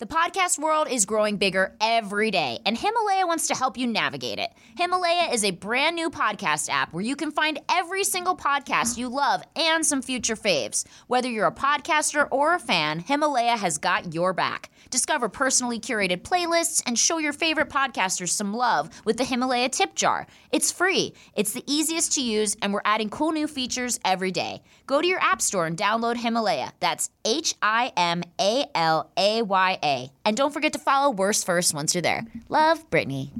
The podcast world is growing bigger every day, and Himalaya wants to help you navigate it. Himalaya is a brand new podcast app where you can find every single podcast you love and some future faves. Whether you're a podcaster or a fan, Himalaya has got your back. Discover personally curated playlists and show your favorite podcasters some love with the Himalaya tip jar. It's free, it's the easiest to use, and we're adding cool new features every day. Go to your app store and download Himalaya. That's H I M A L A Y A. And don't forget to follow Worst First once you're there. Love, Brittany.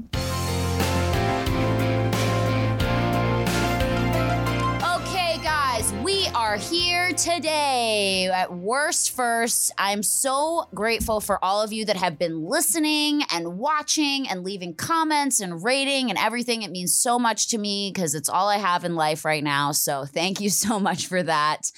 Are here today at Worst First. I'm so grateful for all of you that have been listening and watching and leaving comments and rating and everything. It means so much to me because it's all I have in life right now. So thank you so much for that.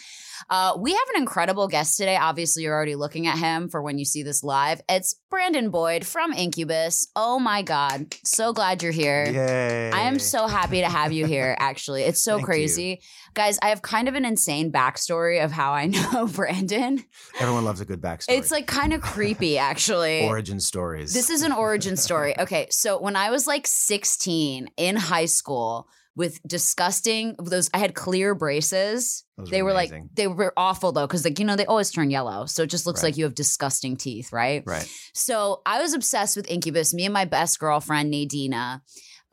Uh, we have an incredible guest today. Obviously, you're already looking at him for when you see this live. It's Brandon Boyd from Incubus. Oh my God. So glad you're here. Yay. I am so happy to have you here, actually. It's so crazy. Guys, I have kind of an insane backstory of how I know Brandon. Everyone loves a good backstory. It's like kind of creepy, actually. origin stories. This is an origin story. Okay, so when I was like 16 in high school with disgusting those I had clear braces. Those they were like they were awful though cuz like you know they always turn yellow. So it just looks Right. like you have disgusting teeth, right? right. So I was obsessed with Incubus. Me and my best girlfriend Nadina.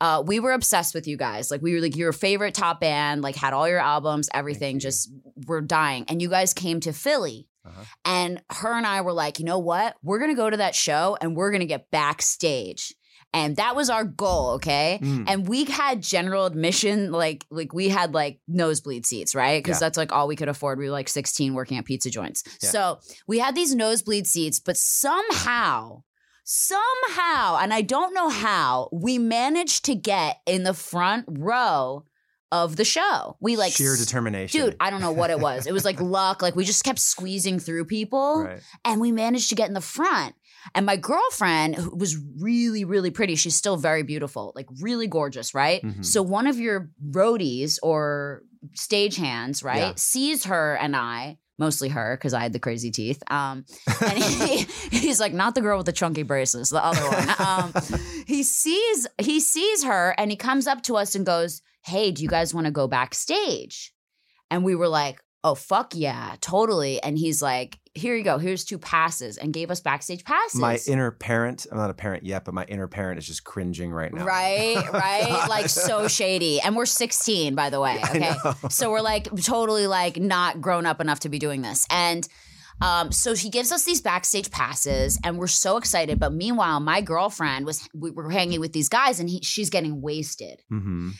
Uh, we were obsessed with you guys. Like we were like your favorite top band. Like had all your albums, everything. Just were dying. And you guys came to Philly, Uh-huh. and her and I were like, you know what? We're gonna go to that show and we're gonna get backstage. And that was our goal, okay? Mm. And we had general admission, like like we had like nosebleed seats, right? Because Yeah. that's like all we could afford. We were like 16 working at pizza joints. Yeah. So we had these nosebleed seats, but somehow, somehow, and I don't know how, we managed to get in the front row of the show. We like sheer determination. Dude, I don't know what it was. It was like luck. Like we just kept squeezing through people right. and we managed to get in the front. And my girlfriend, who was really, really pretty, she's still very beautiful, like really gorgeous, right? Mhm. So one of your roadies or stagehands, right, Yeah. sees her and I, mostly her, because I had the crazy teeth. Um, and he, he's like, not the girl with the chunky braces, the other one. Um, he sees he sees her and he comes up to us and goes, "Hey, do you guys want to go backstage?" And we were like, "Oh fuck yeah, totally!" And he's like, "Here you go. Here's two passes," and gave us backstage passes. My inner parent, I'm not a parent yet, but my inner parent is just cringing right now. Right, right, like so shady. And we're 16, by the way. Okay, so we're like totally like not grown up enough to be doing this. And um, so he gives us these backstage passes, and we're so excited. But meanwhile, my girlfriend was we were hanging with these guys, and he, she's getting wasted. hmm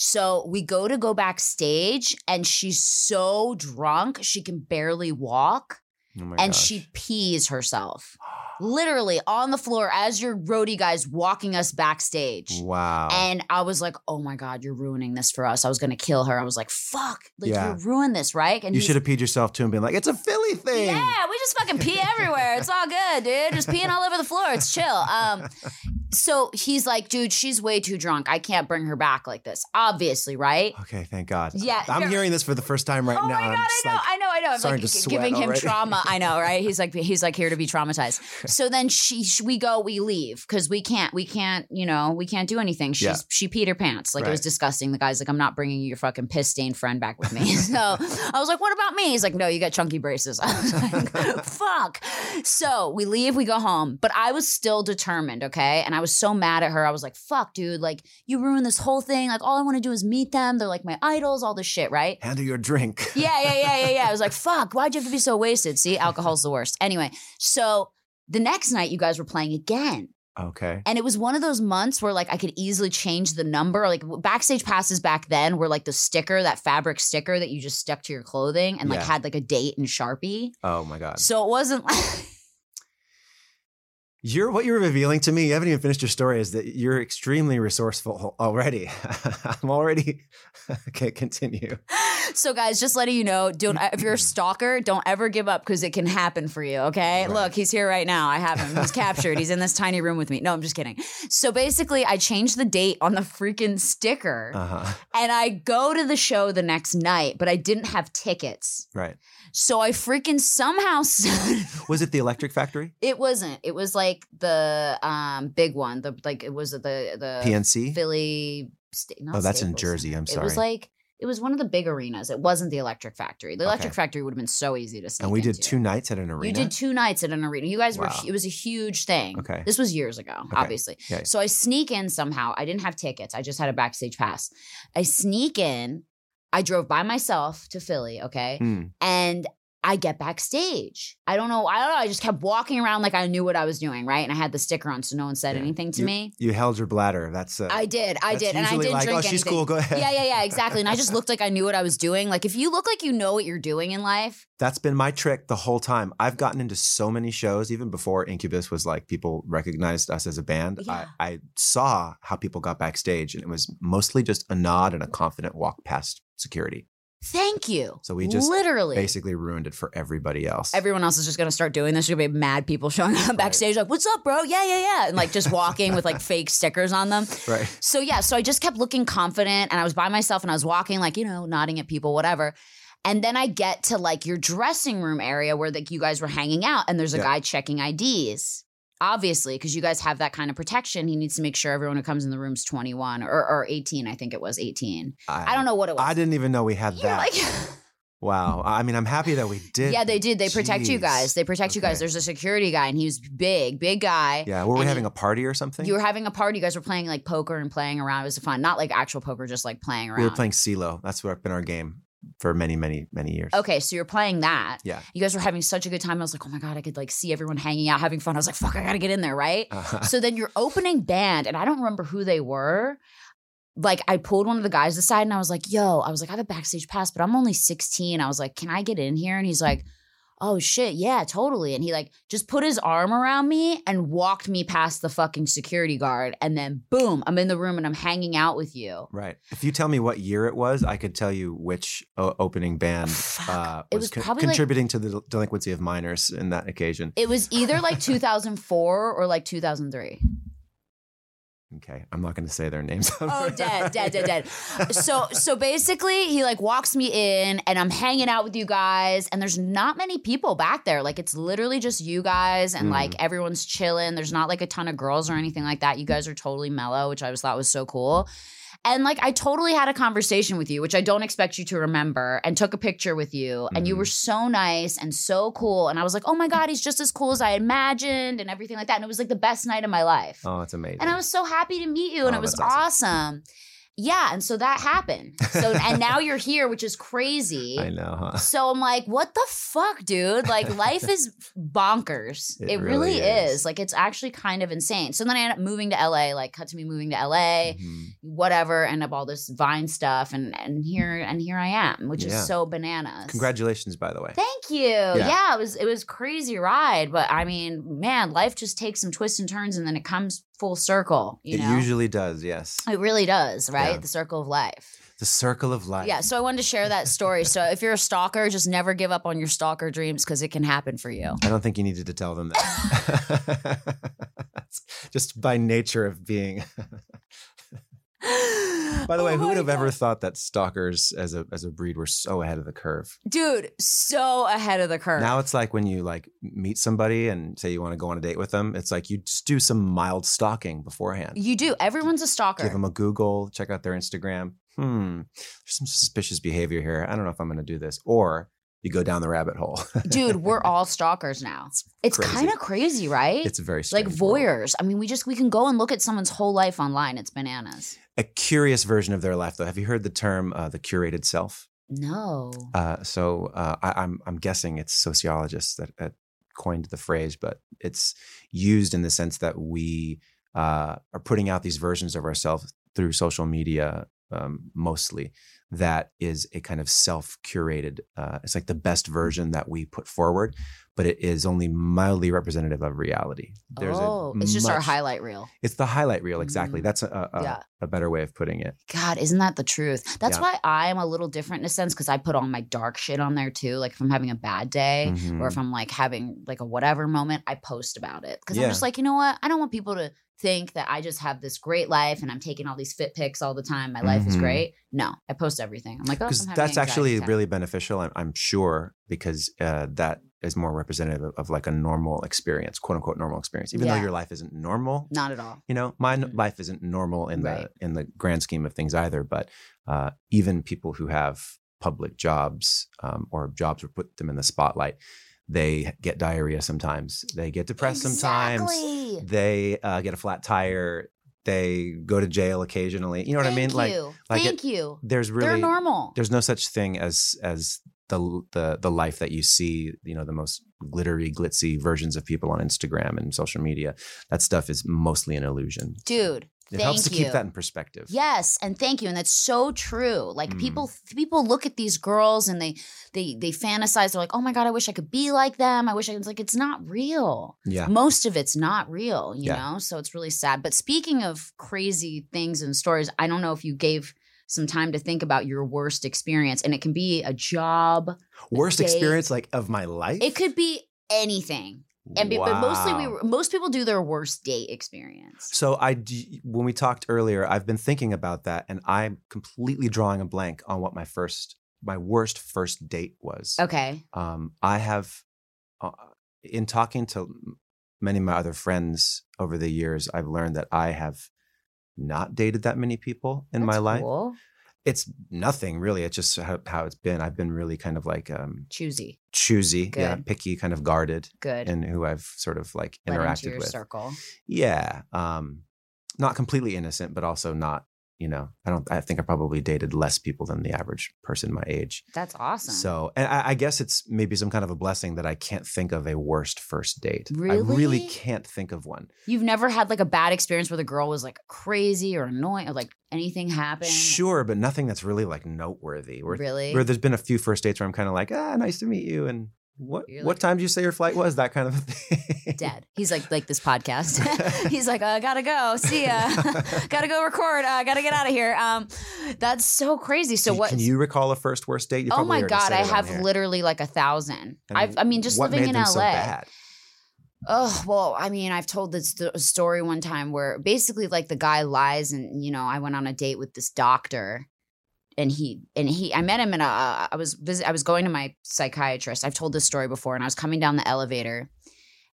So we go to go backstage, and she's so drunk she can barely walk, Oh and gosh. she pees herself. Literally on the floor as your roadie guys walking us backstage. Wow. And I was like, oh my God, you're ruining this for us. I was going to kill her. I was like, fuck, like Yeah. you ruined this, right? And you should have peed yourself too and been like, it's a Philly thing. Yeah, we just fucking pee everywhere. It's all good, dude. Just peeing all over the floor. It's chill. Um, so he's like, dude, she's way too drunk. I can't bring her back like this. Obviously, right? Okay, thank God. Yeah, I'm hearing this for the first time right oh now. my god, I'm know, like, I know, I know. I'm starting like to sweat giving him already. trauma. I know, right? He's like, he's like here to be traumatized. So then she, sh- we go, we leave because we can't, we can't, you know, we can't do anything. She's Yeah. she peed her pants. Like it was disgusting. The guy's like, I'm not bringing your fucking piss stained friend back with me. so I was like, what about me? He's like, no, you got chunky braces. I was like, fuck. So we leave, we go home, but I was still determined. Okay, and I was so mad at her. I was like, fuck, dude, like you ruined this whole thing. Like all I want to do is meet them. They're like my idols. All this shit, right? handle your drink. Yeah, yeah, yeah, yeah, yeah. I was like, fuck, why'd you have to be so wasted? See, alcohol's the worst. Anyway, so the next night you guys were playing again. Okay. And it was one of those months where like I could easily change the number. Like backstage passes back then were like the sticker, that fabric sticker that you just stuck to your clothing and like Yeah. had like a date and Sharpie. Oh my God. So it wasn't like You're what you're revealing to me. You haven't even finished your story. Is that you're extremely resourceful already? I'm already. okay, continue. So, guys, just letting you know, don't if you're a stalker, don't ever give up because it can happen for you. Okay, Right. look, he's here right now. I have him. He's captured. He's in this tiny room with me. No, I'm just kidding. So basically, I changed the date on the freaking sticker, Uh huh. and I go to the show the next night, but I didn't have tickets. Right. So I freaking somehow. Was it the Electric Factory? It wasn't. It was like the um big one. The like it was the the PNC. Philly. Sta- Oh, that's in Jersey. I'm sorry. It was like it was one of the big arenas. It wasn't the Electric Factory. The Electric Okay. Factory would have been so easy to sneak And we did into. two nights at an arena. You did two nights at an arena. You guys were. It was a huge thing. Okay. This was years ago, obviously. Yeah. So I sneak in somehow. I didn't have tickets. I just had a backstage pass. I sneak in. I drove by myself to Philly. Okay Hmm. and I get backstage. I don't know. I don't know. I just kept walking around like I knew what I was doing, right? And I had the sticker on, so no one said Yeah. anything to You- me. You held your bladder. That's. Uh, I did. I did, and I didn't like, drink Oh, she's anything. cool. Go ahead. Yeah, yeah, yeah, exactly. And I just looked like I knew what I was doing. Like if you look like you know what you're doing in life, That's been my trick the whole time. I've gotten into so many shows, even before Incubus was like people recognized us as a band. Yeah. I, I saw how people got backstage, and it was mostly just a nod and a confident walk past security. Thank you. So we just literally Basically ruined it for everybody else. Everyone else is just gonna start doing this. There's gonna be mad people showing up backstage, like, "What's up, bro? Yeah, yeah, yeah," and like just walking with like fake stickers on them. right. So yeah, so I just kept looking confident and I was by myself and I was walking like, you know, nodding at people, whatever. And then I get to like your dressing room area where like you guys were hanging out and there's a Yeah. guy checking IDs. Obviously, because you guys have that kind of protection, he needs to make sure everyone who comes in the room's 21 or, or 18. I think it was 18. I don't know what it was. I didn't even know we had You're that. like, wow. I mean, I'm happy that we did. yeah, they did. They protect you guys. They protect you guys. There's a security guy and he was big, big guy. Yeah. Were we And having he- a party or something? You were having a party. You guys were playing like poker and playing around. It was fun. Not like actual poker, just like playing around. we were playing Cee-lo That's what been our game for many, many, many years. Okay, so you're playing that. Yeah. You guys were having such a good time. I was like, oh my God, I could like see everyone hanging out, having fun. I was like, fuck, I gotta get in there, right? Uh-huh. so then your opening band, and I don't remember who they were. Like I pulled one of the guys aside and I was like, yo, I was like, I have a backstage pass, but I'm only 16. I was like, can I get in here? And he's like, oh shit, yeah, totally. And he like just put his arm around me and walked me past the fucking security guard. And then boom, I'm in the room and I'm hanging out with you. Right. If you tell me what year it was, I could tell you which o- opening band Fuck. uh, was, was con- probably like- contributing to the delinquency of minors in that occasion. It was either like 2004 or like 2003. Okay, I'm not going to say their names. Oh, dead, dead, dead, dead. So, so basically, he like walks me in, and I'm hanging out with you guys, and there's not many people back there. Like it's literally just you guys, and Mm. like everyone's chilling. There's not like a ton of girls or anything like that. You guys are totally mellow, which I was thought was so cool. And like I totally had a conversation with you, which I don't expect you to remember, and took a picture with you, and you were so nice and so cool. And I was like, oh my god, he's just as cool as I imagined, and everything like that. And it was like the best night of my life. Oh, it's amazing. And I was so happy to meet you, and Oh, it was awesome. awesome. Yeah, and so that happened. So and now you're here, which is crazy. I know, huh? So I'm like, what the fuck, dude? Like life is bonkers. It It, really, really is. is. Like it's actually kind of insane. So then I end up moving to LA, like cut to me moving to LA, Mhm. whatever, end up all this Vine stuff, and and here and here I am, which Yeah. is so bananas. Congratulations, by the way. Thank you. Yeah. it was it was crazy ride, but I mean, man, life just takes some twists and turns, and then it comes full circle. You it know, usually does, yes. it really does, right? Yeah. The circle of life. The circle of life. Yeah. So I wanted to share that story. so if you're a stalker, just never give up on your stalker dreams because it can happen for you. I don't think you needed to tell them that. Just by nature of being. By the way, Oh who would have ever thought that stalkers as a as a breed were so ahead of the curve? dude? So ahead of the curve. Now it's like when you like meet somebody and say you want to go on a date with them, it's like you just do some mild stalking beforehand. you do. Everyone's a stalker. Give them a Google, check out their Instagram. Hmm, there's some suspicious behavior here. I don't know if I'm going to do this. Or you go down the rabbit hole. dude, we're all stalkers now. It's kind of crazy, right? it's very like strange world. voyeurs. I mean, we just we can go and look at someone's whole life online. It's bananas. A curious version of their life, though. Have you heard the term uh, the curated self? No. Uh, so uh, I, I'm I'm guessing it's sociologists that, that coined the phrase, but it's used in the sense that we uh, are putting out these versions of ourselves through social media um, mostly that is a kind of self-curated uh, it's like the best version that we put forward but it is only mildly representative of reality There's oh, it's just our highlight reel. it's the highlight reel exactly Mhm. that's a, a, Yeah. a better way of putting it God, isn't that the truth? That's Yeah. why I am a little different in a sense because I put all my dark shit on there too. Like if I'm having a bad day Mhm. or if I'm like having like a whatever moment, I post about it because Yeah. I'm just like, you know what? I don't want people to think that I just have this great life and I'm taking all these fit pics all the time. My life is Mhm. great. No, I post everything. I'm like, oh, I'm that's actually attack. really beneficial I'm, I'm sure because uh, that is more representative of, of like a normal experience quote unquote normal experience even Yeah. though your life isn't normal not at all. you know my Mhm. life isn't normal in Right. the in the grand scheme of things either but uh, even people who have public jobs um, or jobs that put them in the spotlight they get diarrhea sometimes they get depressed sometimes they uh, get a flat tire they go to jail occasionally you know what i mean Thank like you. like it- Thank you. there's They're really normal. there's no such thing as as the the the life that you see you know the most glittery glitzy versions of people on instagram and social media that stuff is mostly an illusion Dude, it helps to thank keep you. that in perspective Yes, and thank you, and that's so true. Like Mm. people, people look at these girls and they, they, they fantasize. They're like, "Oh my god, I wish I could be like them. I wish I." It's like it's not real. yeah Most of it's not real, you Yeah. know. So it's really sad. But speaking of crazy things and stories, I don't know if you gave some time to think about your worst experience, and it can be a job. worst date. experience like of my life It could be anything. And be- but mostly, we Wow. most people do their worst date experience. so i when we talked earlier i've been thinking about that and i'm completely drawing a blank on what my first my worst first date was Okay. um, I have, uh, in talking to many of my other friends over the years, I've learned that I have not dated that many people in my life. cool. It's nothing really. It's just how, how it's been. I've been really kind of like um, Choosy. choosy, yeah, picky, kind of guarded, Good. and who I've sort of like interacted with. circle. Yeah, um, not completely innocent, but also not. You know, I don't. I think I probably dated less people than the average person my age. That's awesome. So, and I, I guess it's maybe some kind of a blessing that I can't think of a worst first date. really? I really can't think of one. You've never had like a bad experience where the girl was like crazy or annoying or like anything happened? Sure, but nothing that's really like noteworthy. Where, Really? where there's been a few first dates where I'm kind of like, ah, nice to meet you, and what You're what like- time did you say your flight was? That kind of a thing. Dead. He's like like this podcast. He's like, I gotta go. See ya. gotta go record. I uh, gotta get out of here. Um, that's so crazy. So Can- what? Can you recall a first worst date? You oh my god, I have here. literally like a thousand. And I've, I mean, just living in LA. So? Oh, well, I mean, I've told this st- story one time where basically like the guy lies and you know, I went on a date with this doctor and he and he I met him in a I was I was going to my psychiatrist. I've told this story before and I was coming down the elevator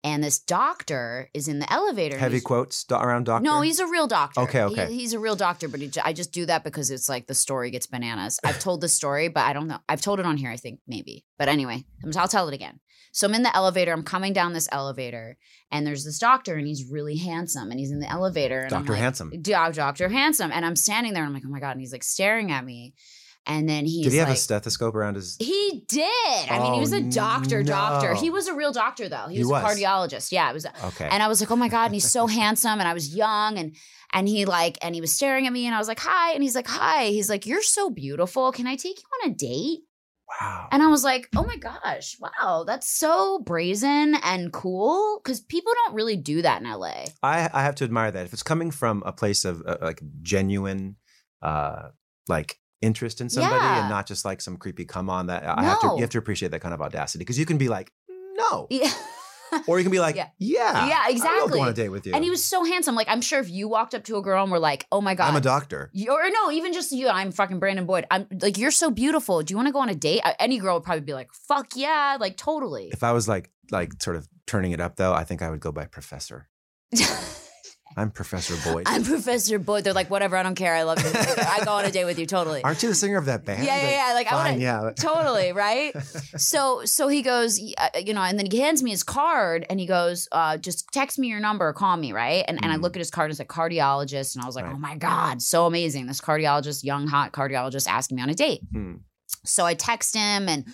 and this doctor is in the elevator. and Heavy he's- quotes do- around doctor. No, he's a real doctor. Okay, He- okay. he's a real doctor, but he, j- I just do that because it's like the story gets bananas. I've told this story, but I don't know. I've told it on here, I think, maybe. But anyway, I'm- I'll tell it again. So I'm in the elevator. I'm coming down this elevator, and there's this doctor, and he's really handsome, and he's in the elevator. And I'm Dr. like, Handsome. "Do- Dr. Handsome. And I'm standing there, and I'm like, oh my God. And he's like staring at me. And then he Did he have like, a stethoscope around his? he did. I mean, he Oh, was a doctor, doctor. He was a real doctor, though. He, He was, was. a cardiologist. Yeah, it was. Okay. And I was like, oh my God, and he's so handsome. And I was young and and he like and he was staring at me and I was like, hi. And he's like, hi. He's like, You're so beautiful. Can I take you on a date? wow. And I was like, oh my gosh, wow, that's so brazen and cool. Cause people don't really do that in LA. I I have to admire that if it's coming from a place of uh, like genuine, uh, like interest in somebody Yeah. and not just like some creepy come on. That I have to you have to appreciate that kind of audacity because you can be like no, Yeah. or you can be like Yeah. yeah, Yeah, exactly. go on a date with you. And he was so handsome. Like, I'm sure if you walked up to a girl and were like, oh my God. I'm a doctor. You- or no, even just you. I'm fucking Brandon Boyd. I'm like, you're so beautiful. Do you want to go on a date? I- Any girl would probably be like, fuck yeah, like totally. If I was like like sort of turning it up though, I think I would go by professor. I'm Professor Boyd. I'm Professor Boyd. They're like, whatever, I don't care. I love you. I go on a date with you, totally. Aren't you the singer of that band? Yeah, yeah, yeah. Like, I fine, wanna- yeah. totally right so so he goes uh, you know and then he hands me his card and he goes uh just text me your number or call me right and, and i Mhm. look at his card and it's like cardiologist and i was like Right. oh my god so amazing this cardiologist young hot cardiologist asking me on a date Hmm. so i text him and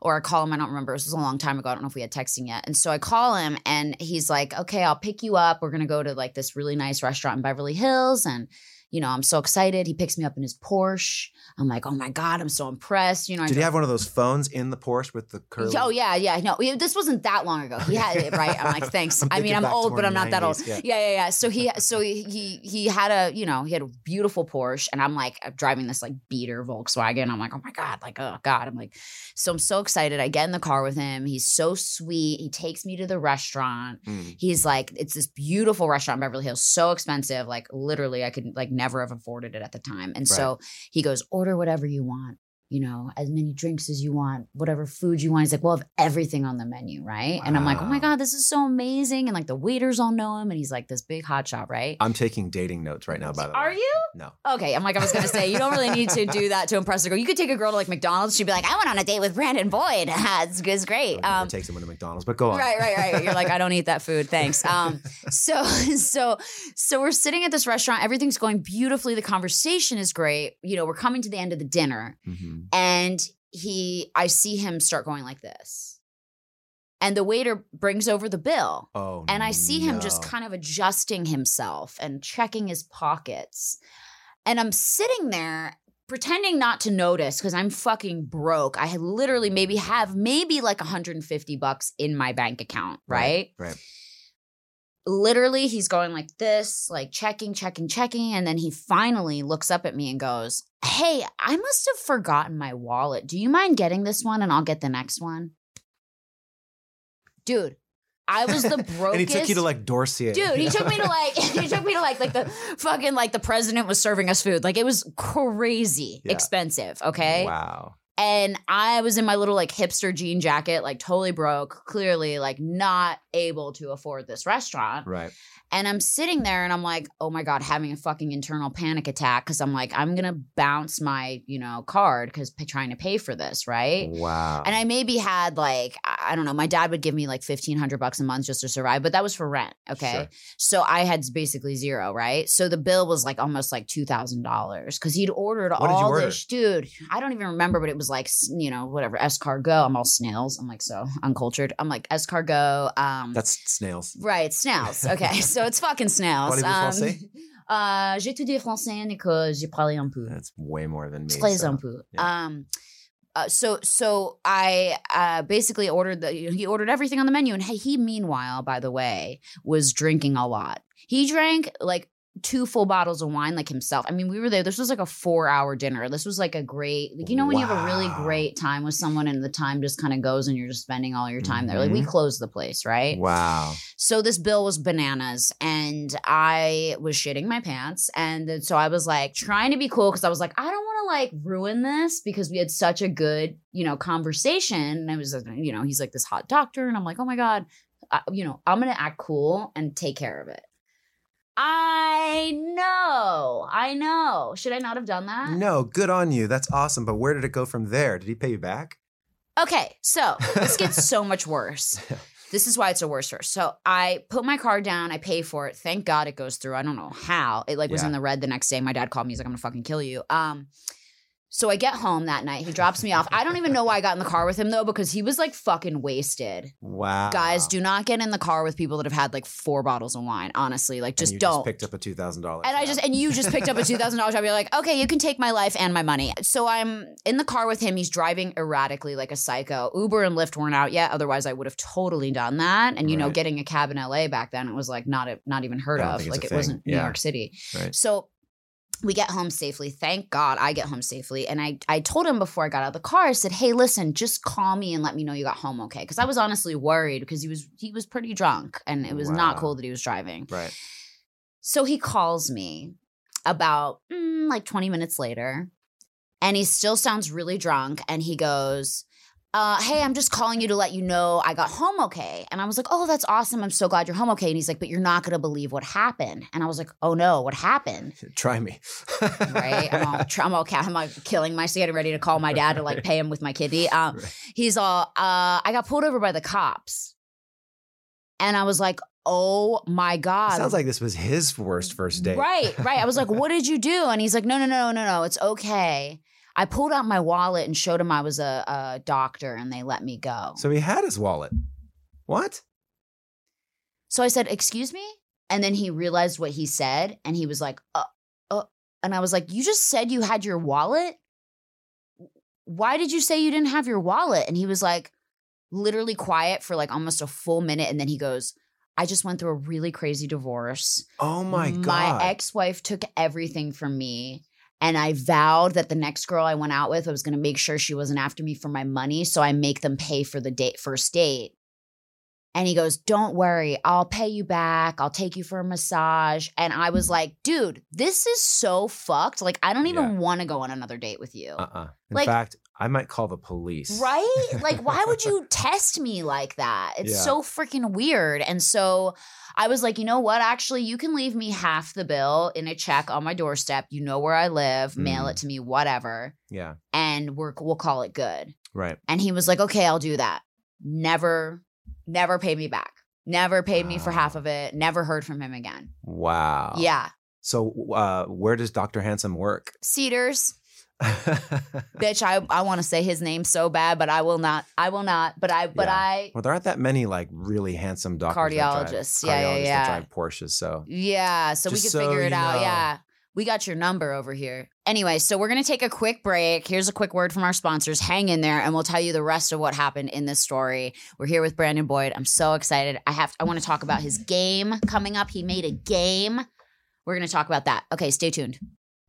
or I call him, I don't remember. This was a long time ago. I don't know if we had texting yet. And so I call him and he's like, okay, I'll pick you up. We're going to go to like this really nice restaurant in Beverly Hills. And, you know, I'm so excited. He picks me up in his Porsche. I'm like, oh my God, I'm so impressed. You know, I Did he have one of those phones in the Porsche with the curly? Oh yeah, yeah. No, this wasn't that long ago. He had it right. I'm like, thanks. I'm I mean, I'm old, but I'm not that old. yeah. Yeah. yeah, yeah, So he, so he, he, had a, you know, he had a beautiful Porsche, and I'm like driving this like beater Volkswagen. I'm like, oh my god, like oh god. I'm like, so I'm so excited. I get in the car with him. He's so sweet. He takes me to the restaurant. Mm. He's like, it's this beautiful restaurant in Beverly Hills, so expensive. Like literally, I could like never have afforded it at the time. And so he goes, order whatever you want. You know, as many drinks as you want, whatever food you want. He's like, we'll have everything on the menu, right? And I'm like, oh my god, this is so amazing. And like the waiters all know him, and he's like this big hot shot, right? I'm taking dating notes right now. By the way, Are you? No. Okay, I'm like I was gonna say, you don't really need to do that to impress a girl. You could take a girl to like McDonald's. She'd be like, I went on a date with Brandon Boyd. it's, it's great. Um, Um, take someone to McDonald's, but go on. Right, right, right. You're like, I don't eat that food. Thanks. Um, so, so, so we're sitting at this restaurant. Everything's going beautifully. The conversation is great. You know, we're coming to the end of the dinner, Mhm. and he, I see him start going like this, and the waiter brings over the bill, Oh, and I see him just kind of adjusting himself and checking his pockets, and I'm sitting there. Pretending not to notice because I'm fucking broke. I literally maybe have maybe like 150 bucks in my bank account, right? Right. Literally he's going like this, like checking, checking, checking. And then he finally looks up at me and goes, Hey, I must have forgotten my wallet. Do you mind getting this one and I'll get the next one? Dude, I was the brokest. and he took you to like Dorsia. Dude, he took me to like he took me to like like the fucking like the president was serving us food. Like it was crazy Yeah. expensive, okay? Wow. And I was in my little like hipster jean jacket, like totally broke, clearly like not able to afford this restaurant. Right. And I'm sitting there and I'm like, oh my God, having a fucking internal panic attack because I'm like, I'm going to bounce my, you know, card because trying to pay for this, right? Wow. And I maybe had like, I don't know, my dad would give me like 1500 bucks a month just to survive, but that was for rent. Okay. Sure. So I had basically zero, right? So the bill was like almost like $2,000 because he'd ordered What all order? this. Dude, I don't even remember, but it was like, you know, whatever, escargot. I'm all snails. I'm like, so uncultured. I'm like, escargot. Um, That's snails. Right, snails. Okay, so it's fucking snails. Français? euh, j'ai étudié français l'école, j'ai parlé un peu. That's way more than me. Très so- un peu. yeah. Um, uh, so so I uh, basically ordered the he ordered everything on the menu, and he meanwhile, by the way, was drinking a lot. He drank like two full bottles of wine like himself. I mean, we were there. This was like a four hour dinner. This was like a great, like, you know, when you have a really great time with someone and the time just kind of goes and you're just spending all your time there. Like we Mhm. closed the place, right? Wow. So this bill was bananas and I was shitting my pants. And so I was like trying to be cool because I was like, I don't want to like ruin this because we had such a good, you know, conversation. And I was, you know, he's like this hot doctor. And I'm like, oh my God, I, you know, I'm going to act cool and take care of it. I know. I know. Should I not have done that? No, good on you. That's awesome. But where did it go from there? Did he pay you back? Okay, so this gets so much worse. This is why it's a worse first. So I put my card down, I pay for it. Thank God it goes through. I don't know how. It like was Yeah. in the red the next day. My dad called me. He's like, I'm gonna fucking kill you. Um, so I get home that night. He drops me off. I don't even know why I got in the car with him though, because he was like fucking wasted. Wow. Guys, do not get in the car with people that have had like four bottles of wine. Honestly, like just you don't. Just picked up a two thousand dollars. And I just and you just picked up a two thousand dollars job. You're like, okay, you can take my life and my money. So I'm in the car with him. He's driving erratically like a psycho. Uber and Lyft weren't out yet. Otherwise, I would have totally done that. And you know, getting a cab in LA back then, it was like not a, not even heard of. Like it thing. wasn't New York City. Right. So we get home safely. Thank God I get home safely. And I I told him before I got out of the car, I said, Hey, listen, just call me and let me know you got home okay. Because I was honestly worried because he was he was pretty drunk and it was not cool that he was driving. right. So he calls me about mm, like 20 minutes later, and he still sounds really drunk. And he goes, uh, Hey, I'm just calling you to let you know I got home okay. And I was like, Oh, that's awesome. I'm so glad you're home okay. And he's like, But you're not going to believe what happened. And I was like, Oh no, what happened? Try me. Right? I'm all, I'm all, I'm like killing my getting ready to call my dad to like pay him with my kidney. Um, Right. He's all, uh, I got pulled over by the cops. And I was like, Oh my God. Sounds like this was his worst first date. Right, right. I was like, "What did you do?" And he's like, "No, no, no, no, no. It's okay." I pulled out my wallet and showed him I was a, a doctor, and they let me go. So, he had his wallet. What? So I said, "Excuse me," and then he realized what he said, and he was like, "Uh, uh, and I was like, You just said you had your wallet? Why did you say you didn't have your wallet? And he was like, literally quiet for like almost a full minute. And then he goes, I just went through a really crazy divorce. Oh my god. My ex wife took everything from me. And I vowed that the next girl I went out with, I was going to make sure she wasn't after me for my money. So I make them pay for the date, first date. And he goes, Don't worry, I'll pay you back. I'll take you for a massage. And I was like, Dude, this is so fucked. Like, I don't even Yeah. want to go on another date with you. Uh-uh. In Like- fact, I might call the police. Right? Like, why would you test me like that? It's Yeah. so freaking weird. And so I was like, you know what? Actually, you can leave me half the bill in a check on my doorstep. You know where I live, mail Mm. it to me, whatever. Yeah. And we're, we'll call it good. Right. And he was like, okay, I'll do that. Never, never paid me back. Never paid me for half of it. Never heard from him again. Wow. Yeah. So, uh, where does Dr. Handsome work? Cedars. Bitch, I, I want to say his name so bad, but I will not. I will not. But I but Yeah. I well, there aren't that many like really handsome doctors. that drive- Cardiologists. Yeah, yeah, cardiologists yeah. That drive Porsches. So Yeah, so we Just can so figure it out. know. Yeah. We got your number over here. Anyway, so we're going to take a quick break. Here's a quick word from our sponsors. Hang in there and we'll tell you the rest of what happened in this story. We're here with Brandon Boyd. I'm so excited. I have I want to talk about his game coming up. He made a game. We're going to talk about that. Okay, stay tuned.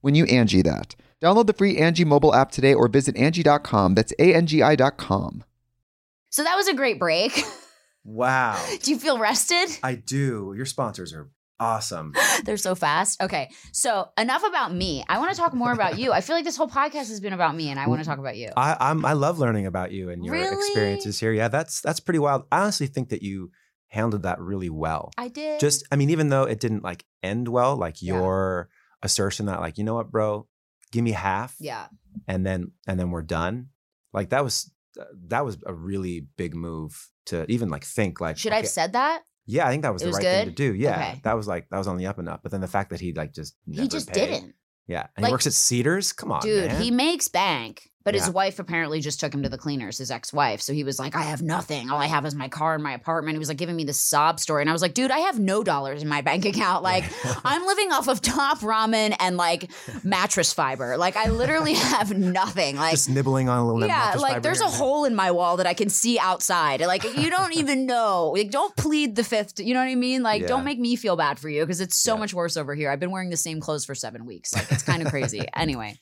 when you Angie that. Download the free Angie mobile app today or visit Angie.com. That's A-N-G-I dot com. So that was a great break. wow. Do you feel rested? I do. Your sponsors are awesome. They're so fast. Okay. So enough about me. I want to talk more about you. I feel like this whole podcast has been about me and I want to talk about you. I, I'm I love learning about you and your Really? experiences here. Yeah, that's that's pretty wild. I honestly think that you handled that really well. I did. Just I mean, even though it didn't like end well, like Yeah. your assertion that like, you know what, bro, give me half yeah. and then and then we're done. Like that was uh, that was a really big move to even like think like Should I have said that? Yeah, I think that was It the was right thing to do. Yeah. Okay. That was like that was on the up and up. But then the fact that he like just never he just paid. didn't. Yeah. And Like- he works at Cedars? Come on. Dude, man. he makes bank. But his wife apparently just took him to the cleaners, his ex wife. So he was like, I have nothing. All I have is my car and my apartment. He was like giving me this sob story. And I was like, dude, I have no dollars in my bank account. Like, I'm living off of top ramen and like mattress fiber. Like, I literally have nothing. Like, just nibbling on a little yeah, like there's here a hole in my wall that I can see outside. Like you don't even know. Like don't plead the fifth. You know what I mean? Like Yeah. don't make me feel bad for you because it's so Yeah. much worse over here. I've been wearing the same clothes for seven weeks. Like it's kind of crazy. Anyway,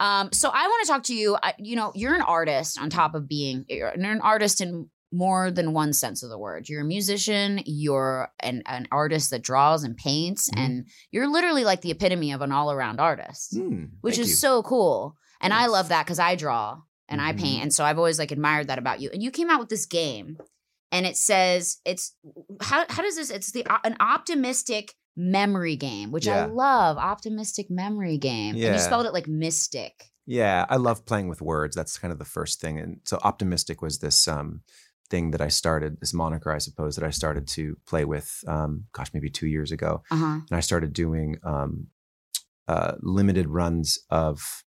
um, so I want to talk to you. I, you know, you're an artist on top of being you're an artist in more than one sense of the word. You're a musician. You're an, an artist that draws and paints, Mhm. and you're literally like the epitome of an all around artist Hmm, which is you. so cool. And I love that because I draw and I Mhm. paint. And so I've always like admired that about you. And you came out with this game and it says it's how how does this it's the an optimystic memory game, which I love. Optimystic memory game. And Yeah. you spelled it like mystic. Yeah, I love playing with words. That's kind of the first thing. And so optimystic was this um thing that I started, this moniker, I suppose, that I started to play with um, gosh, maybe two years ago. Uh-huh. and I started doing um, uh, limited runs of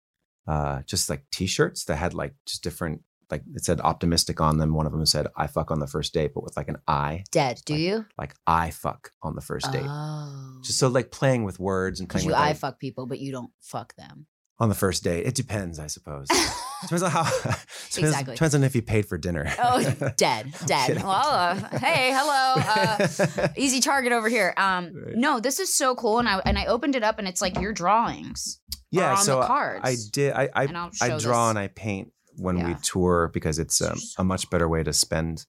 uh, just like T-shirts that had like just different like it said optimystic on them. One of them said I fuck on the first date, but with like an I, Dead. Do Like, you? like I fuck on the first date. Oh. Just so like playing with words and playing you with I like, fuck people, but you don't fuck them. on the first date. It depends, I suppose. depends on how. depends, Exactly. Depends on if you paid for dinner. Oh, dead, dead. Well, uh, hey, hello. Uh, easy target over here. Um, Right. no, this is so cool, and I and I opened it up and it's like your drawings. Yeah, so. I opened it up, and it's like your drawings. yeah, are on so the I- cards. I did. I I, And I'll I show draw this. and I paint when we tour because it's um, a much better way to spend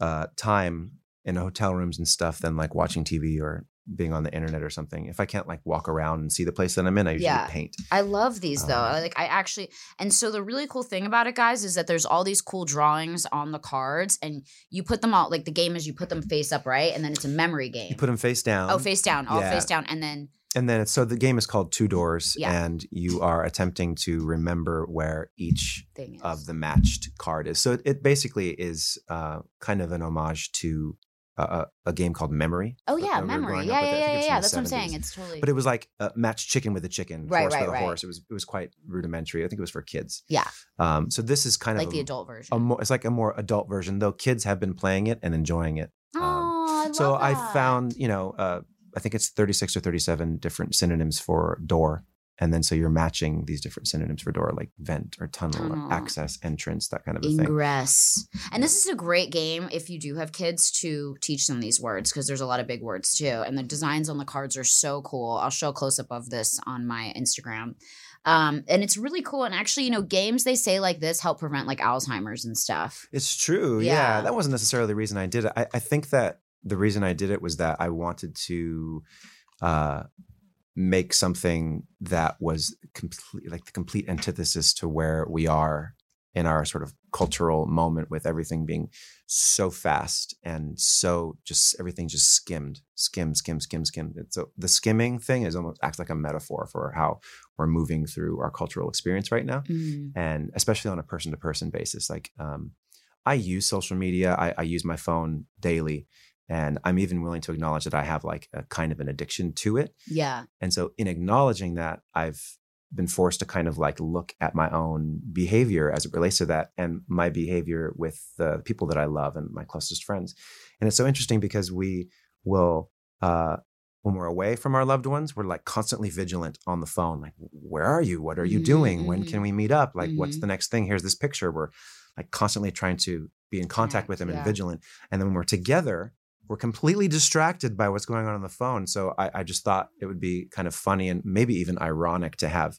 uh, time in hotel rooms and stuff than like watching TV or being on the internet or something. If I can't like walk around and see the place that I'm in, I usually Yeah. paint. I love these though. Um, Like I actually, and so the really cool thing about it, guys, is that there's all these cool drawings on the cards, and you put them all. Like the game is you put them face up, right, and then it's a memory game. You put them face down. oh, face down, all yeah. face down, and then And then it's so the game is called Two Doors, Yeah. and you are attempting to remember where each thing is. of the matched card is. So it, it basically is uh, kind of an homage to uh, a, a game called Memory. oh yeah, that memory. Yeah, yeah, yeah, yeah. the That's what I'm saying. It's totally. But it was like uh, match chicken with a chicken, Right, horse right, with a right. horse. It was it was quite rudimentary. I think it was for kids. Yeah. Um. So this is kind like of like the adult version. a more. It's like a more adult version, though. Kids have been playing it and enjoying it. oh, I love so I found, you know, uh, I think it's 36 or 37 different synonyms for door. And then so you're matching these different synonyms for door, like vent or tunnel, Tunnel. access, entrance, that kind of a thing. Ingress. And this is a great game if you do have kids to teach them these words because there's a lot of big words too. And the designs on the cards are so cool. I'll show a close up of this on my Instagram. Um, and it's really cool. And actually, you know, games they say like this help prevent like Alzheimer's and stuff. It's true. Yeah. Yeah. That wasn't necessarily the reason I did it. I, I think that the reason I did it was that I wanted to uh, make something that was complete, like the complete antithesis to where we are in our sort of cultural moment with everything being so fast and so just everything just skimmed, skim, skim, skim, skim. And So the skimming thing is almost acts like a metaphor for how we're moving through our cultural experience right now Mm. and especially on a person to person basis. Like, um, I use social media, I, I use my phone daily, and I'm even willing to acknowledge that I have like a kind of an addiction to it. Yeah. And so, in acknowledging that, I've been forced to kind of like look at my own behavior as it relates to that and my behavior with the people that I love and my closest friends. And it's so interesting because we will, uh, when we're away from our loved ones, we're like constantly vigilant on the phone. Like, where are you? What are you doing? When can we meet up? Like, what's Mhm. the next thing? Here's this picture. We're like constantly trying to be in contact Connect, with them and vigilant. And then when we're together, we're completely distracted by what's going on on the phone. So I, I just thought it would be kind of funny and maybe even ironic to have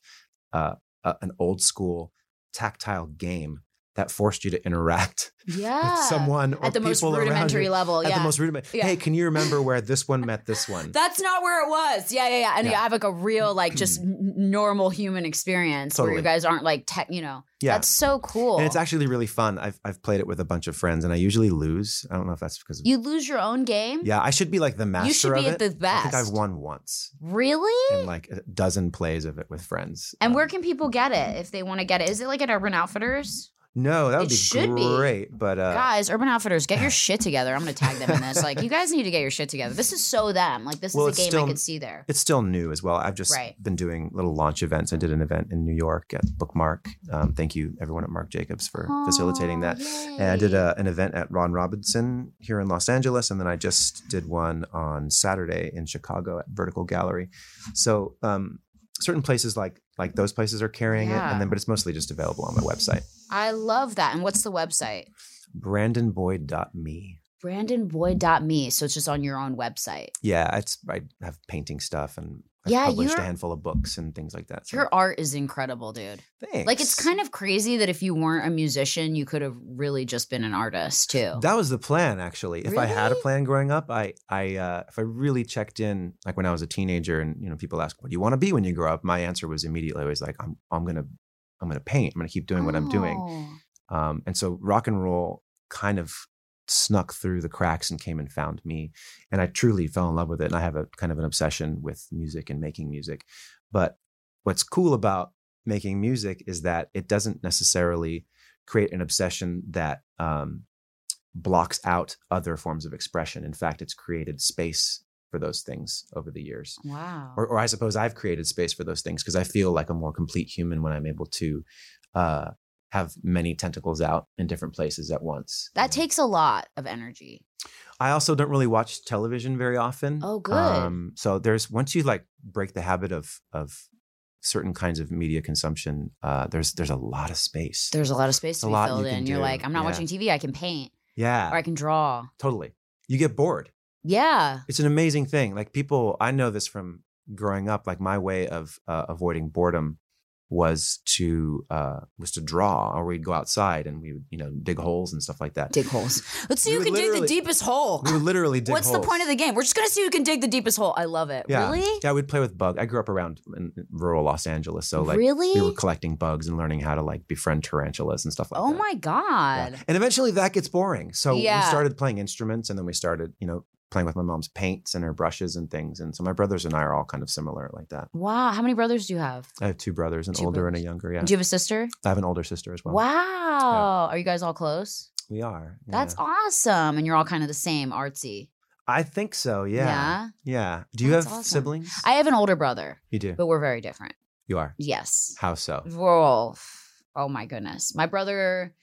uh, a, an old school tactile game that forced you to interact Yeah. with someone or At the most people around rudimentary level. At the most rudimentary. Yeah. Hey, can you remember where this one met this one? That's not where it was. Yeah, yeah, yeah. And you Yeah. have like a real, like, just normal human experience where you guys aren't like tech, you know. yeah. That's so cool. and it's actually really fun. I've I've played it with a bunch of friends, and I usually lose. I don't know if that's because of, you lose your own game? yeah. I should be like the master. You should be of at the I think I've won once Really? in like a dozen plays of it with friends. And Um, where can people get it if they want to get it? Is it like at Urban Outfitters? No, that would It be should be. great. But uh, guys, Urban Outfitters, get your shit together. I'm going to tag them in this. Like, you guys need to get your shit together. This is so them. Like, this Well, is a game I still- could see there. it's still new as well. I've just Right. been doing little launch events. I did an event in New York at Bookmarc. Um, thank you, everyone at Marc Jacobs, for facilitating that. Oh, And I did a, an event at Ron Robinson here in Los Angeles, and then I just did one on Saturday in Chicago at Vertical Gallery. So um, certain places like like those places are carrying it, and then but it's mostly just available on my website, I love that. And what's the website? brandonboyd.me. BrandonBoyd.me. So it's just on your own website. Yeah, it's I have painting stuff and I've Yeah, published a handful of books and things like that. So Your art is incredible, dude. thanks. Like, it's kind of crazy that if you weren't a musician, you could have really just been an artist too. That was the plan, actually. If I had a plan growing up, I, I, uh, if I really checked in, like when I was a teenager, and you know, people ask, "What do you want to be when you grow up?" My answer was immediately always like, "I'm, I'm gonna, I'm gonna paint. I'm gonna keep doing what I'm doing." Oh. Um, and so rock and roll kind of snuck through the cracks and came and found me, and I truly fell in love with it. And I have a kind of an obsession with music and making music. But what's cool about making music is that it doesn't necessarily create an obsession that um, blocks out other forms of expression. In fact, it's created space for those things over the years. Wow. Or, or I suppose I've created space for those things because I feel like a more complete human when I'm able to uh, have many tentacles out in different places at once. That takes a lot of energy. I also don't really watch television very often. Oh, good. Um, so there's once you like break the habit of of certain kinds of media consumption, uh, there's there's a lot of space. There's a lot of space a to be lot you filled can in. You're do. like, I'm not Yeah. watching TV. I can paint yeah, or I can draw. totally. You get bored. Yeah. It's an amazing thing. Like people, I know this from growing up. Like my way of uh, avoiding boredom was to uh, was to draw, or we'd go outside and we would you know dig holes and stuff like that. Dig holes. Let's see We who can dig the deepest hole. we would literally dig What's the point of the game? We're just gonna see who can dig the deepest hole. I love it. Yeah. Really? Yeah, we'd play with bug. I grew up around in rural Los Angeles, so like really? we were collecting bugs and learning how to like befriend tarantulas and stuff like oh that. Oh my Yeah. god. And eventually that gets boring. So Yeah. we started playing instruments and then we started, you know, playing with my mom's paints and her brushes and things. And so my brothers and I are all kind of similar like that. Wow. How many brothers do you have? I have two brothers, an Two older and a younger. Yeah. Do you have a sister? I have an older sister as well. wow. Are you guys all close? We are. That's awesome. And you're all kind of the same, artsy. I think so. Yeah. Yeah? Yeah. Do you That's have awesome. siblings? I have an older brother, you do. but we're very different. You are. Yes. How so? We're oh my goodness. My brother,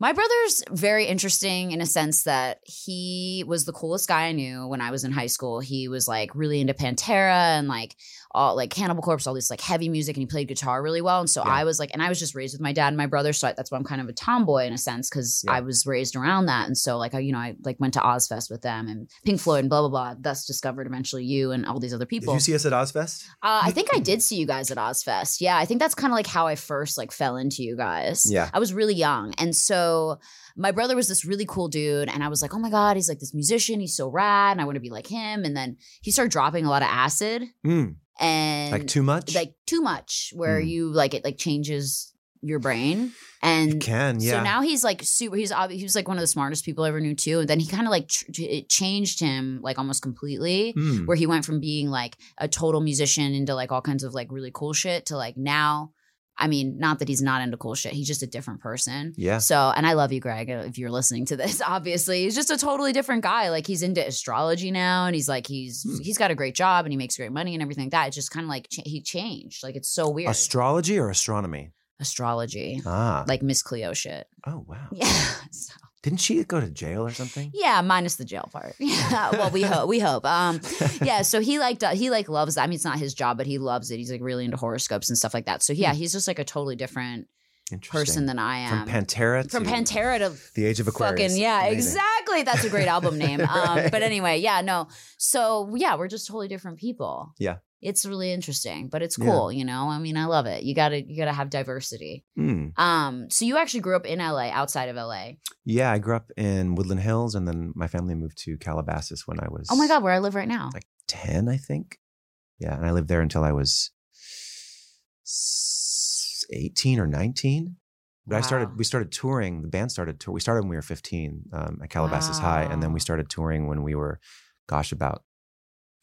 my brother's very interesting in a sense that he was the coolest guy I knew when I was in high school. He was like really into Pantera and like all like Cannibal Corpse, all this like heavy music, and he played guitar really well. And so Yeah. I was like, and I was just raised with my dad and my brother, so I, that's why I'm kind of a tomboy in a sense because Yeah. I was raised around that. And so like I, you know, I like went to Ozzfest with them and Pink Floyd and blah blah blah. Thus discovered eventually you and all these other people. Did you see us at Ozzfest? Uh, I think I did see you guys at Ozzfest. Yeah, I think that's kind of like how I first like fell into you guys. Yeah. I was really young, and so my brother was this really cool dude, and I was like, oh my god, he's like this musician, he's so rad, and I want to be like him. And then he started dropping a lot of acid, Mm, and like too much? like too much, where Mm. you like it like changes your brain, and it can. Yeah. so now he's like super. He's ob- he was like one of the smartest people I ever knew too. And then he kind of like tr- it changed him like almost completely Mm. where he went from being like a total musician into like all kinds of like really cool shit to like now I mean, not that he's not into cool shit. He's just a different person. Yeah. So, and I love you, Greg, if you're listening to this, obviously. He's just a totally different guy. Like he's into astrology now and he's like, he's, Hmm. he's got a great job and he makes great money and everything like that. It's just kind of like, ch- he changed. Like it's so weird. Astrology or astronomy? astrology. Ah. Like Miss Cleo shit. oh wow. Yeah. So- Didn't she go to jail or something? yeah, minus the jail part. Yeah, well, we hope. We hope. Um, yeah. So he like do- he like loves. That. I mean, it's not his job, but he loves it. He's like really into horoscopes and stuff like that. So yeah, he's just like a totally different person than I am. From Pantera From to Pantera to the Age of Aquarius. fucking yeah, Amazing. exactly. That's a great album name. Um, Right. but anyway, yeah, no. So yeah, we're just totally different people. Yeah. It's really interesting, but it's Yeah. cool, you know. I mean, I love it. You gotta, you gotta have diversity. Mm. Um, so you actually grew up in LA, outside of LA. Yeah, I grew up in Woodland Hills, and then my family moved to Calabasas when I was Oh my god, where I live right now. like ten, I think. Yeah, and I lived there until I was eighteen or nineteen. But I started. We started touring. The band started tour. We started when we were fifteen um, at Calabasas High, and then we started touring when we were, gosh, about.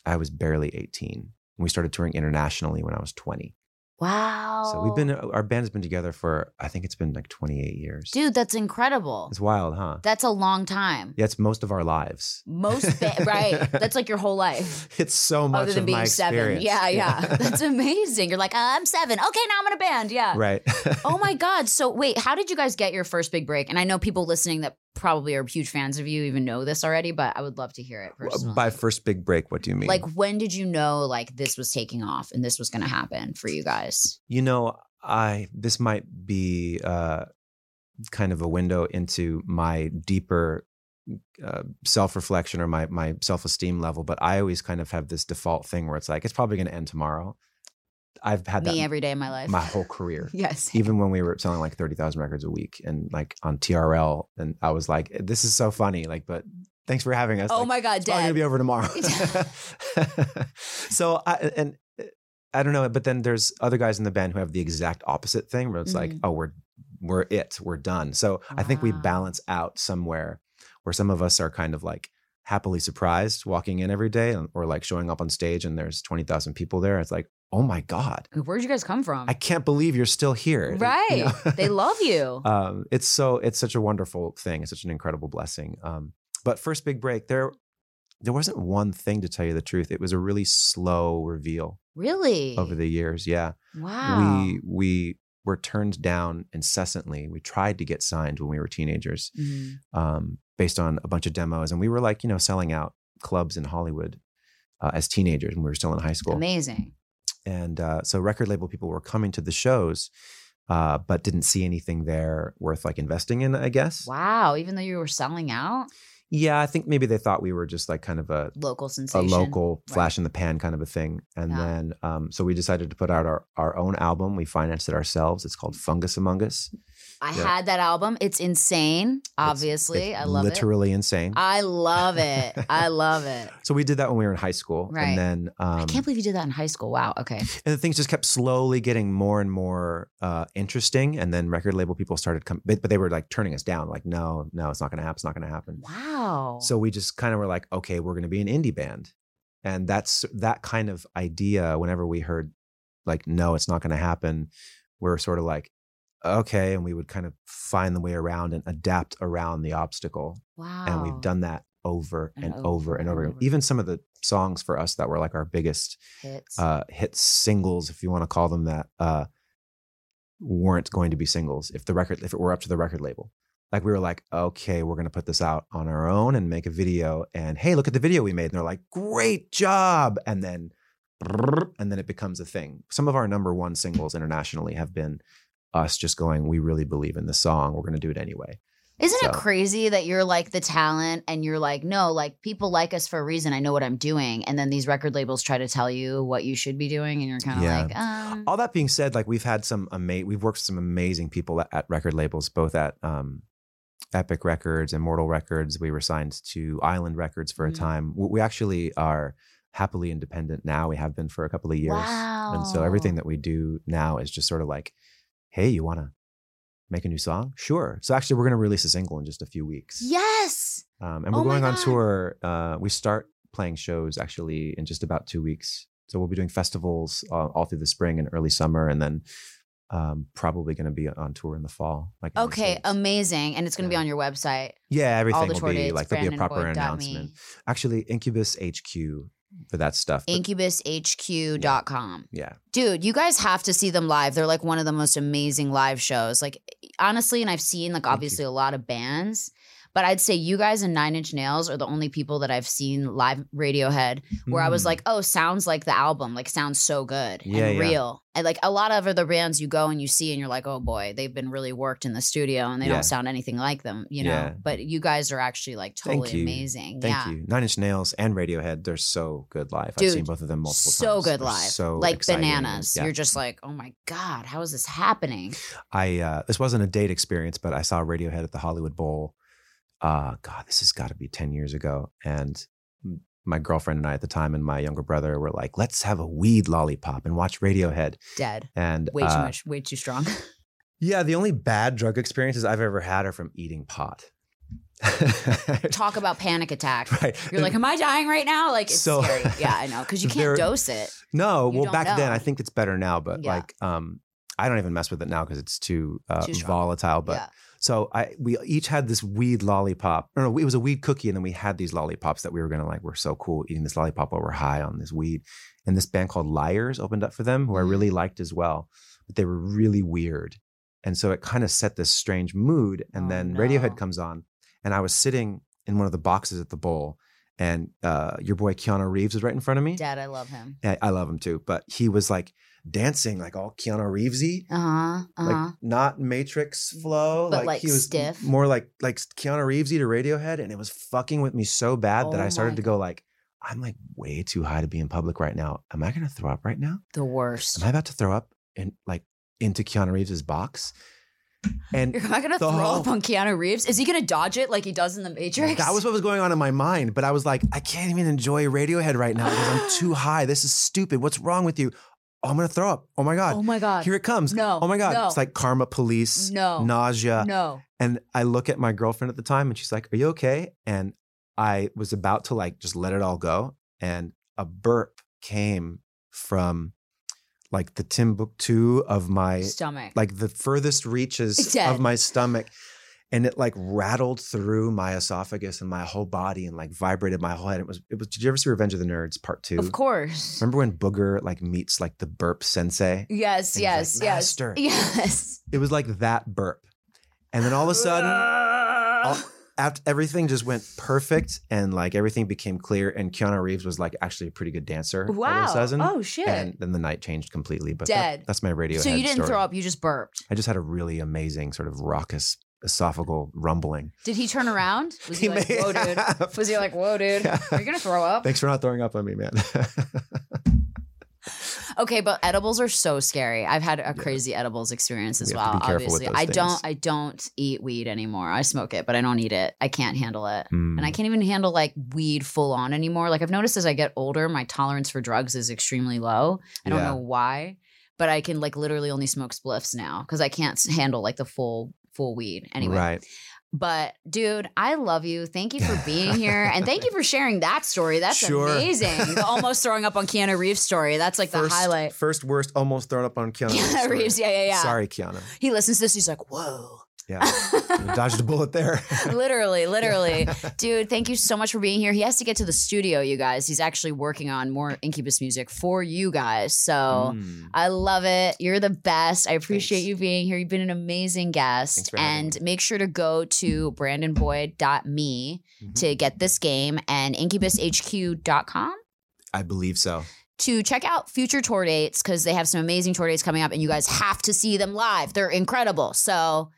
I was barely eighteen. We started touring internationally when I was twenty. Wow. So we've been. Our band has been together for. I think it's been like twenty eight years. Dude, that's incredible. it's wild, huh? That's a long time. Yeah, it's most of our lives. Most ba- right. That's like your whole life. It's so much Other than of being seven. experience. Yeah, yeah. That's amazing. You're like, uh, I'm seven. Okay, now I'm in a band. Yeah. right. Oh my God. So wait, how did you guys get your first big break? And I know people listening that probably are huge fans of you even know this already, but I would love to hear it personally. By first big break, what do you mean? like when did you know like this was taking off and this was gonna happen for you guys? you know, I this might be uh, kind of a window into my deeper uh, self reflection or my my self esteem level, but I always kind of have this default thing where it's like it's probably going to end tomorrow. I've had Me that every day of my life. my whole career. yes. Even when we were selling like 30,000 records a week and like on TRL, and I was like, this is so funny. Like, but thanks for having us. Oh Like, my God, It's probably gonna be over tomorrow. so I and I don't know, but then there's other guys in the band who have the exact opposite thing, where it's like, Mhm. oh, we're we're it, we're done. So I think we balance out somewhere where some of us are kind of like happily surprised walking in every day, or like showing up on stage and there's twenty thousand people there. It's like, oh my god, Where'd you guys come from? I can't believe you're still here. You right. know? they love you. um, it's so it's such a wonderful thing. It's such an incredible blessing. Um, but first big break, there there wasn't one thing to tell you the truth. It was a really slow reveal really? over the years. Yeah, wow. we we were turned down incessantly. We tried to get signed when we were teenagers, Mhm. um, based on a bunch of demos, and we were like, you know, selling out clubs in Hollywood uh, as teenagers when we were still in high school. Amazing. And uh, so record label people were coming to the shows, uh, but didn't see anything there worth like investing in. I guess. Wow. Even though you were selling out, Yeah, I think maybe they thought we were just like kind of a local sensation. a local Right. flash in the pan kind of a thing. And Yeah. then, um, so we decided to put out our, our own album. We financed it ourselves. It's called Fungus Amongus. I Yeah. had that album. It's insane. Obviously, It's I love it. literally insane. I love it. I love it. so we did that when we were in high school. Right. And then, um, I can't believe you did that in high school. Wow. Okay. and the things just kept slowly getting more and more uh, interesting. And then record label people started coming, but, but they were like turning us down. Like, no, no, it's not going to happen. It's not going to happen. Wow. So we just kind of were like, okay, we're going to be an indie band. And that's that kind of idea. Whenever we heard, like, no, it's not going to happen, we're sort of like, okay. And we would kind of find the way around and adapt around the obstacle. wow. And we've done that over And and, over over and and over. over. Even some of the songs for us that were like our biggest hits. uh, hit singles, if you want to call them that, uh, weren't going to be singles if the record if it were up to the record label. Like we were like, okay, we're gonna put this out on our own and make a video. And hey, look at the video we made. And they're like, great job. And then and then it becomes a thing. Some of our number one singles internationally have been us just going, we really believe in the song. We're gonna do it anyway. Isn't it crazy that you're like the talent and you're like, no, like people like us for a reason. I know what I'm doing. And then these record labels try to tell you what you should be doing. And you're kind of Yeah. like, um, All that being said, like we've had some amazing, we've worked with some amazing people at, at record labels, both at um, Epic Records, Immortal Records. We were signed to Island Records for a Mhm. time. We, we actually are happily independent now. We have been for a couple of years, and so everything that we do now is just sort of like, hey, you want to make a new song? Sure. So actually, we're going to release a single in just a few weeks. yes. Um, and Oh we're my going on tour. Uh, we start playing shows actually in just about two weeks. So we'll be doing festivals uh, all through the spring and early summer, and then um, probably going to be on tour in the fall. Like Okay. Amazing. And it's going to be on your website. yeah, everything will be dates, like there'll be a proper announcement. Actually, Incubus HQ for that stuff. but- IncubusHQ.com. yeah, Dude, you guys have to see them live. They're like one of the most amazing live shows. Like honestly, and I've seen like obviously a lot of bands, but I'd say you guys and Nine Inch Nails are the only people that I've seen live Radiohead where I was Mm. like, oh, sounds like the album, like sounds so good Yeah, and yeah. real. And like a lot of other bands you go and you see and you're like, oh boy, they've been really worked in the studio and they Yeah. don't sound anything like them, you know. But you guys are actually like Thank totally you. amazing. Thank you. Nine Inch Nails and Radiohead, they're so good live. I've seen both of them multiple so times. So good They're live. So like exciting bananas. You're just like, oh my God, how is this happening? I uh, this wasn't a date experience, but I saw Radiohead at the Hollywood Bowl. Uh, God, this has got to be ten years ago, and my girlfriend and I at the time, and my younger brother were like, "Let's have a weed lollipop and watch Radiohead." Dead. And Way too uh, much, way too strong. Yeah, the only bad drug experiences I've ever had are from eating pot. Talk about panic attack. right. You're like, am I dying right now? Like, it's So- scary. Yeah, I know. Because you can't dose it. No, You well, back then. I think it's better now, but Yeah. like, um, I don't even mess with it now because it's too, uh, Too volatile. But yeah. so I, we each had this weed lollipop. Or no, it was a weed cookie, and then we had these lollipops that we were gonna like. We're so cool eating this lollipop while we're high on this weed. And this band called Liars opened up for them, who I Mhm. really liked as well, but they were really weird, and so it kind of set this strange mood. And Oh, then no. Radiohead comes on, and I was sitting in one of the boxes at the bowl. And uh, your boy Keanu Reeves was right in front of me. Dad, I love him. I, I love him too, but he was like dancing like all Keanu Reevesy, Uh huh. Uh huh. like not Matrix flow, But, like, he was stiff? more like like Keanu Reevesy to Radiohead, and it was fucking with me so bad that Oh I started to go like, I'm like way too high to be in public right now. Am I gonna throw up right now? the worst. Am I about to throw up in like into Keanu Reeves's box? And You're not gonna throw whole- up on Keanu Reeves? Is he gonna dodge it like he does in the Matrix? That was what was going on in my mind, but I was like, I can't even enjoy Radiohead right now because I'm too high. This is stupid. What's wrong with you? Oh, I'm gonna throw up. Oh my god. Oh my god. Here it comes. No, Oh my God. no. It's like karma police, No. nausea. no. And I look at my girlfriend at the time and she's like, Are you okay? And I was about to like just let it all go. And a burp came from like the Timbuktu of my, Stomach. like the furthest reaches of my stomach. And it like rattled through my esophagus and my whole body and like vibrated my whole head. It was it was. Did you ever see Revenge of the Nerds Part Two? Of course. Remember when Booger like meets like the burp sensei? Yes, yes, like, yes. Yes. It was like that burp, and then all of a sudden, all, after everything just went perfect, and like everything became clear, and Keanu Reeves was like actually a pretty good dancer. Wow. Oh, shit. And then the night changed completely. But that- Dead. that's my radio. so you didn't throw up, you just burped. I just had a really amazing sort of raucous esophageal rumbling. Did he turn around? Was he, He like, whoa, dude? have. Was he like, whoa, dude? Yeah. Are you going to throw up? Thanks for not throwing up on me, man. Okay, but edibles are so scary. I've had a crazy edibles experience as We well. Obviously, I don't. I don't eat weed anymore. I smoke it, but I don't eat it. I can't handle it, Hmm. and I can't even handle like weed full on anymore. Like I've noticed as I get older, my tolerance for drugs is extremely low. I don't Yeah. know why, but I can like literally only smoke spliffs now because I can't handle like the full full weed anyway. Right. But dude, I love you. Thank you for being here, and thank you for sharing that story. That's Sure. amazing. The almost throwing up on Keanu Reeves story. That's like first, the highlight. First worst, almost thrown up on Keanu. Reeves Keanu story. Reeves, yeah, yeah, yeah. Sorry, Keanu. He listens to this. He's like, whoa. Yeah, dodged a bullet there. literally, literally. Dude, thank you so much for being here. He has to get to the studio, you guys. He's actually working on more Incubus music for you guys. So Mm. I love it. You're the best. I appreciate Thanks. you being here. You've been an amazing guest. Thanks for having And make sure to go to brandonboyd.me Mhm. to get this game and incubushq.com I believe so. to check out future tour dates because they have some amazing tour dates coming up and you guys have to see them live. They're incredible. So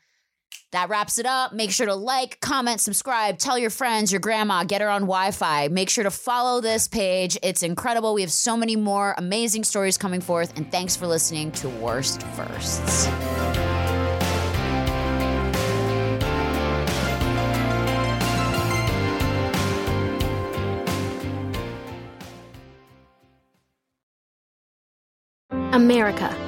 that wraps it up. Make sure to like, comment, subscribe, tell your friends, your grandma, get her on Wi Fi. Make sure to follow this page. It's incredible. We have so many more amazing stories coming forth. And thanks for listening to Worst Firsts. America.